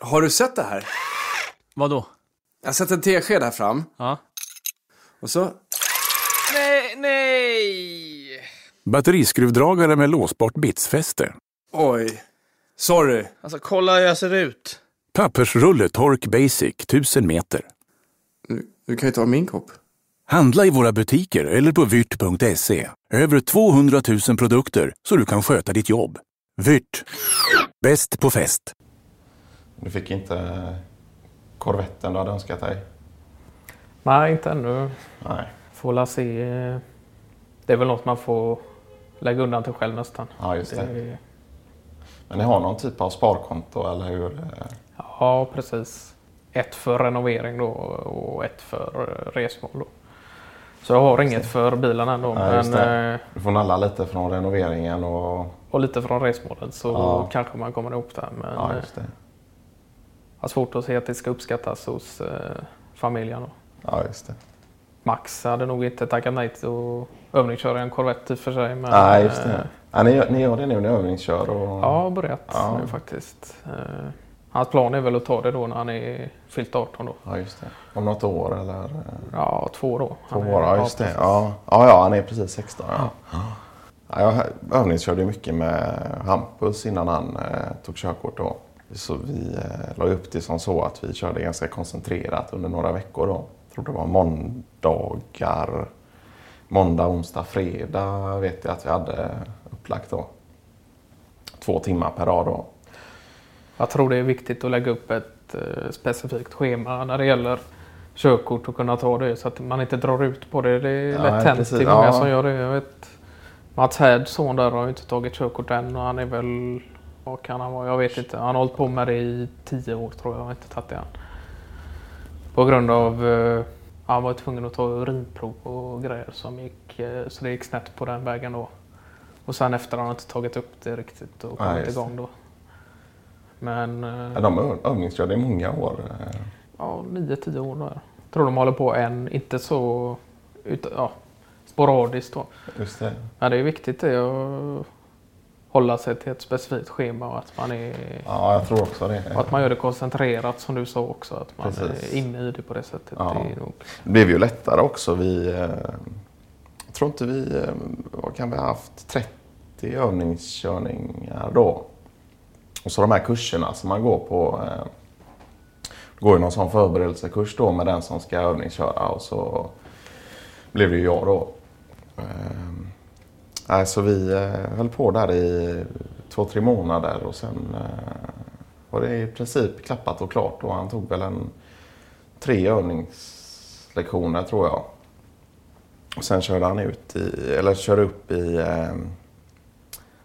Har du sett det här? Vad då? Jag har sett en tesked här fram. Ja. Och så... Nej, nej! Batteriskruvdragare med låsbart bitsfäste. Oj. Sorry. Alltså kolla hur jag ser ut. Pappersrulle Tork Basic 1000 meter. Du, du kan ju ta min kopp. Handla i våra butiker eller på vyrt.se. Över 200 000 produkter så du kan sköta ditt jobb. Vyrt. Bäst på fest. Du fick inte korvetten du hade önskat dig? Nej, inte ännu. Nej. Får la se. Det är väl något man får lägga undan till själv nästan. Ja, just det. Det- Men ni har någon typ av sparkonto eller hur? Ja, precis. Ett för renovering då och ett för eh, resmål. Då. Så jag har inget för bilen ändå. Ja, men, eh, Du får nalla lite från renoveringen och... och lite från resmålet så Ja. kanske man kommer ihop där. Men Ja, eh, just det. Har svårt att se att det ska uppskattas hos eh, familjen. Ja, just det. Max hade nog inte tackat nej till att övningsköra en Corvette i och för sig. Men, Nej, just eh, det. Ja, ni, gör- ni gör det nu när ni övningskör? Och... Ja, börjat Ja. nu faktiskt. Eh, Hans plan är väl att ta det då när han är fyllt 18 då. Ja, just det. Om något år eller? Ja, två då. Två år, ja just det. Ja, ja, ja han är precis 16. Ja. Ja, jag övningskörde mycket med Hampus innan han eh, tog körkort. Då. Så vi eh, la upp det som så att vi körde ganska koncentrerat under några veckor. Då. Jag tror det var måndagar. Måndag, onsdag, fredag vet jag att vi hade upplagt då. Två timmar per dag då. Jag tror det är viktigt att lägga upp ett eh, specifikt schema när det gäller körkort och kunna ta det så att man inte drar ut på det. Det är Ja, lätt hänt. Det är många Ja. som gör det. Jag vet, Mats Härds son där har inte tagit körkort än och han är väl, vad kan han vara? Jag vet inte. Han har hållit på med det i tio år tror jag. Jag har inte tagit det än. På grund av eh, han var tvungen att ta urinprov och grejer som gick, eh, så det gick snett på den vägen då. Och sen efter har han inte tagit upp det riktigt och Ja, kommit det. igång då. Men Ja, eh, de ö- övningskörde i många år. eh. ja, nio, tio år. Jag tror de håller på än, inte så ut, ja, sporadiskt då. Just det. Men det är viktigt det att hålla sig till ett specifikt schema och att man, är, Ja, jag tror också det. att man gör det koncentrerat som du sa också. Att man Precis. är inne i det på det sättet. Ja. Det nog, Det blev ju lättare också. Vi, eh, jag tror inte vi, eh, vad kan vi ha haft, 30 övningskörningar då. Och så de här kurserna som man går på. Eh, det går ju någon sån förberedelsekurs då med den som ska övningsköra och så blev det ju jag då. Nej, så vi eh, höll på där i två, tre månader och sen eh, var det i princip klappat och klart och han tog väl en tre övningslektioner tror jag. Och sen körde han ut i, eller körde upp i eh,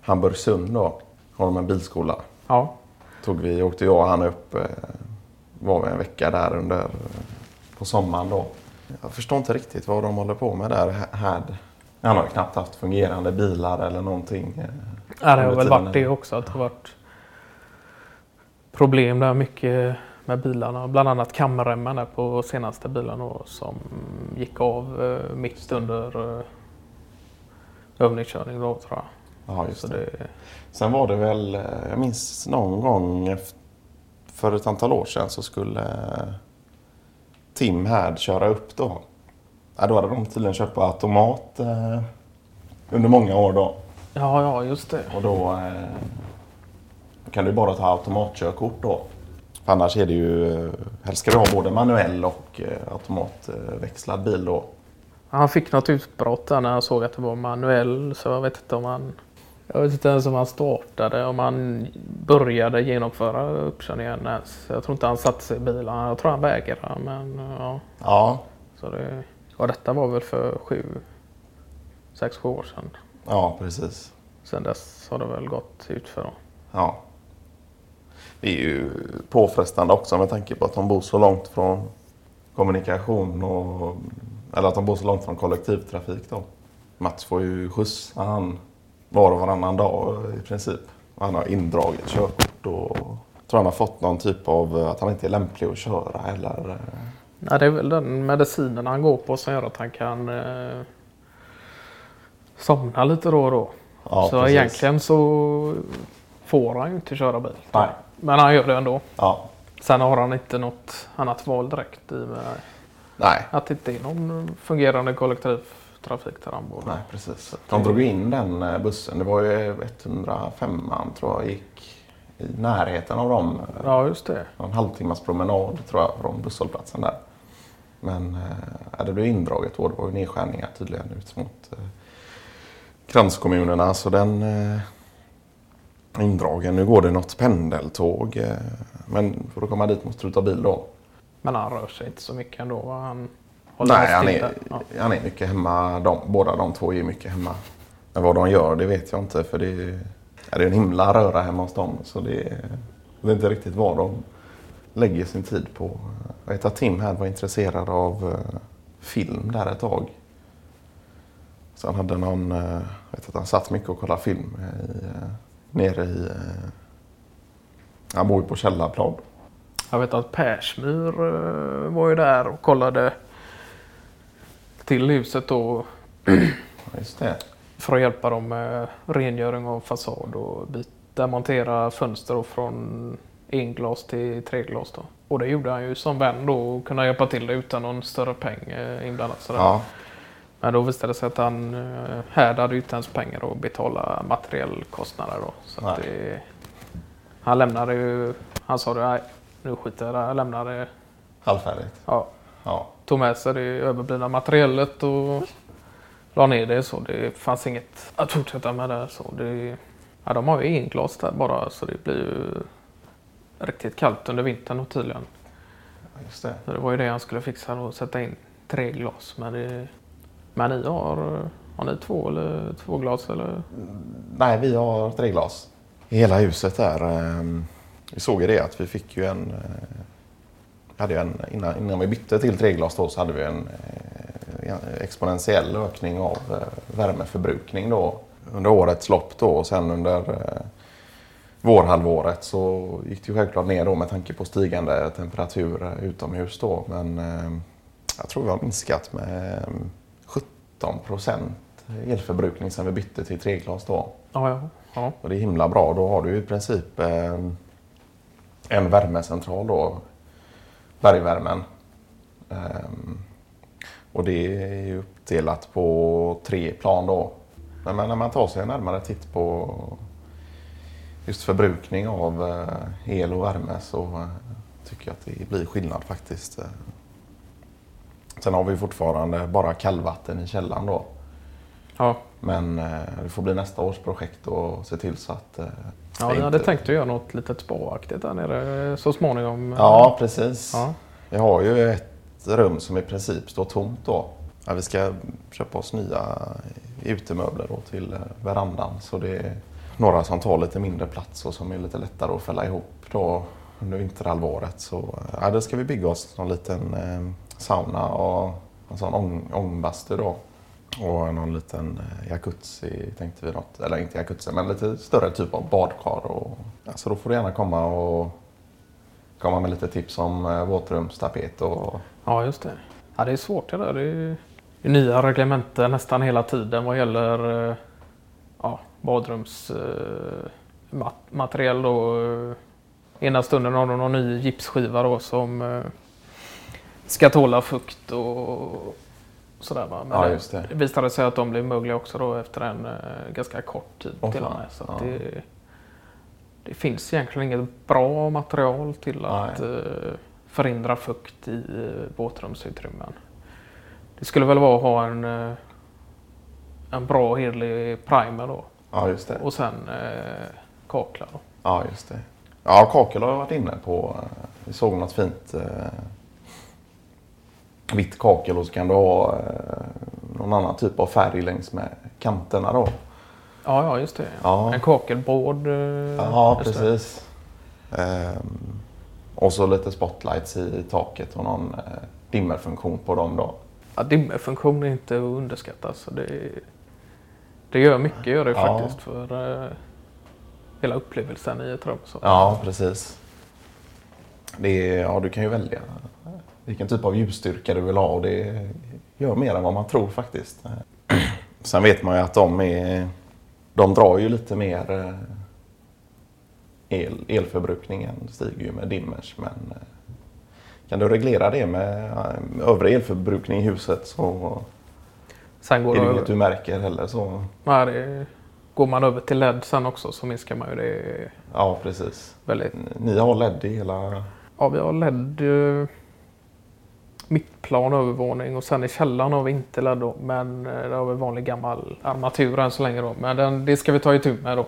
Hamburgsund då. Har de en bilskola. ja, Tog vi, åkte jag och han upp, eh, var vi en vecka där under, på sommaren då. Jag förstår inte riktigt vad de håller på med där. Här. Han har ju knappt haft fungerande bilar eller någonting. eh, Ja, det har väl varit det också. Att det har varit problem där mycket med bilarna. Bland annat kamremmen på senaste bilen då, som gick av eh, mitt under eh, övningskörning då tror jag. Ja, just det. det, Sen var det väl, eh, jag minns någon gång för ett antal år sedan så skulle eh, Tim Härd köra upp då. Ja, då hade de tydligen kört på automat eh, under många år då. ja, ja, just det. Och då eh, kan du bara ta automatkörkort då. För annars är det ju, eh, helst ska du ha både manuell och eh, automatväxlad bil då. Han fick något utbrott där när han såg att det var manuell. Så jag vet inte om han... Jag vet inte ens om han startade, om han började genomföra uppkörningen ens. Jag tror inte han satte sig i bilen. Jag tror han vägrade. Men ja, Ja, så det... Och detta var väl för sju, sex, sju år sedan. ja precis. Sen dess har det väl gått ut för dem. Ja. Det är ju påfrestande också med tanke på att de bor så långt från kommunikation och eller att de bor så långt från kollektivtrafik då. Mats får ju skjuts när han var och varannan dag i princip. Han har indraget körkort och tror han har fått någon typ av att han inte är lämplig att köra eller Ja, det är väl den medicinen han går på som gör att han kan eh, somna lite då och då. Ja, så precis. egentligen så får han ju inte köra bil. Nej. Men han gör det ändå. Ja, Sen har han inte något annat val direkt i med Nej, att det inte är någon fungerande kollektivtrafik där han bor. nej precis. De drog in den eh, bussen. Det var ju 105 tror jag gick i närheten av dem. Ja, just det. En halvtimmas promenad tror jag från busshållplatsen där. Men eh, det blev indraget då. Det var ju nedskärningar tydligen ut mot eh, kranskommunerna. Så den eh, är indragen. Nu går det något pendeltåg. Eh, men för att komma dit måste du ta bil då. Men han rör sig inte så mycket ändå. va? Han håller Nej, han är. Ja. han är mycket hemma. De, båda de två är mycket hemma. Men vad de gör det vet jag inte. För det är, det är en himla röra hemma hos dem. Så det är, jag vet inte riktigt vad de lägger sin tid på. Jag vet att Tim här var intresserad av eh, film där ett tag. Så han hade någon, eh, jag vet att han satt mycket och kollade film i, eh, nere i, han bor ju på Källarplan. Jag vet att Persmyr var ju där och kollade till huset då Ja, Just det. för att hjälpa dem med rengöring av fasad och byta, montera fönster från englas till treglas. Då. Och det gjorde han ju som vän då och kunna hjälpa till det utan någon större peng eh, inblandat. Sådär. Ja, Men då visade det sig att han eh, härdade inte ens pengar att betala materiellkostnader då. Så att det, han lämnade ju, han sa det, nu skiter jag lämnar det. halvfärdigt. Ja, Ja. tog med sig det överblivna materialet och la ner det så det fanns inget att fortsätta med där. Så det, ja, de har ju englas där bara så det blir ju riktigt kallt under vintern och tydligen. Just det. Så det var ju det han skulle fixa och sätta in tre glas. Men, det, men ni har, har ni två eller två glas eller? Nej, vi har tre glas. I hela huset där. ehm, Vi såg ju det att vi fick ju en... eh, Hade ju en innan, innan vi bytte till treglas då så hade vi en eh, en exponentiell ökning av eh, värmeförbrukning då under årets lopp då och sen under eh, vårhalvåret så gick det ju självklart ner då med tanke på stigande temperatur eh, utomhus då men eh, jag tror vi har minskat med eh, 17 procent elförbrukning sen vi bytte till treglas då. Ja, ja. ja. Och det är himla bra. Då har du i princip eh, en värmecentral då. Bergvärmen. Ehm, och det är ju uppdelat på tre plan då. Men men när man tar sig en närmare titt på just förbrukning av eh, el och värme så eh, tycker jag att det blir skillnad faktiskt. Eh, Sen har vi fortfarande bara kallvatten i källaren då. ja. Men det får bli nästa års projekt och se till så att... Ja det jag hade inte- tänkt att göra något litet spaaktigt där nere så småningom. Ja, precis. Ja. Vi har ju ett rum som i princip står tomt då. Ja, vi ska köpa oss nya utemöbler då till verandan. Så det några som tar lite mindre plats och som är lite lättare att fälla ihop då under vinterhalvåret. Så eh, ja, där ska vi bygga oss någon liten eh, sauna och en sån ång, ångbastu då. Och någon liten eh, jacuzzi tänkte vi något, eller inte jacuzzi men lite större typ av badkar. Och, ja, så då får du gärna komma och komma med lite tips om eh, våtrumstapet och Ja, just det. Ja, det är svårt det där. Det är det är nya reglementen nästan hela tiden vad gäller eh, badrumsmaterial. då. Eh, Ena stunden har de någon ny gipsskiva då som eh, ska tåla fukt och sådär. Va? Men Ja, just det. det visade sig att de blev mögliga också då efter en eh, ganska kort tid Åh, till och med. Så Ja. det, det finns egentligen inget bra material till att eh, förhindra fukt i eh, båtrumsutrymmen. Det skulle väl vara att ha en, eh, en bra hederlig primer då ja, just det. och sen eh, kaklar. Då. Ja, just det. Ja, kakel har jag varit inne på. Vi såg något fint eh, vitt kakel och så kan du ha eh, någon annan typ av färg längs med kanterna då. Ja, ja just det. Ja. En kakelbord. eh, Ja, precis. Ehm, och så lite spotlights i taket och någon eh, dimmerfunktion på dem då. Ja, dimmerfunktion är inte att underskatta. Så det, det gör mycket gör det Ja. faktiskt för eh, hela upplevelsen i ett rum. Så. Ja, precis. Det är, ja, du kan ju välja vilken typ av ljusstyrka du vill ha och det gör mer än vad man tror faktiskt. Sen vet man ju att de är, de drar ju lite mer eh, el, elförbrukningen stiger ju med dimmers. Men eh, kan du reglera det med eh, övrig elförbrukning i huset så Sen går är det inget du märker heller. Så, Ja, det, går man över till LED sen också så minskar man ju det ja, precis. väldigt. Ni har LED i hela... Ja, vi har LED eh, mittplan övervåning och sen i källaren har vi inte LED då. Men eh, det har vi vanlig gammal armatur än så länge då. Men den, det ska vi ta itu med då.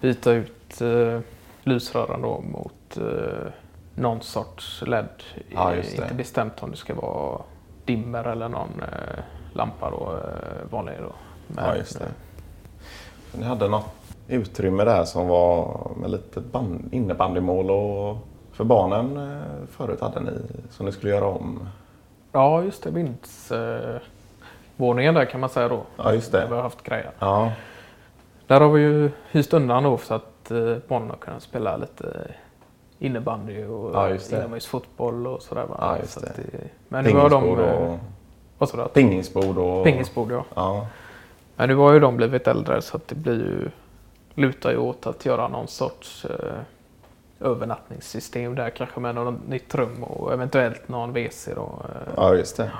Byta ut eh, lysrören då mot eh, någon sorts LED. Ja. Inte bestämt om det ska vara dimmer eller någon eh, lampa då, eh, vanlig då. Men, Ja, just det. Ni hade något utrymme där som var med lite band, innebandymål och för barnen eh, förut hade ni som ni skulle göra om. Ja, just det. Vindsvåningen eh, våningen där kan man säga då. Ja, just Där vi det. har haft grejer. Ja, Där har vi ju hyst undan då så att eh, barnen har kunnat spela lite innebandy och Ja, det. inomhusfotboll och sådär. Ja, just så det. Men nu har de... eh, och, Vad sa du? pingisbord och... Pingisbord ja. Ja, Men nu har ju de blivit äldre så att det blir ju... Lutar ju åt att göra någon sorts eh, övernattningssystem där kanske med något nytt rum och eventuellt någon WC då. Eh, ja, just det.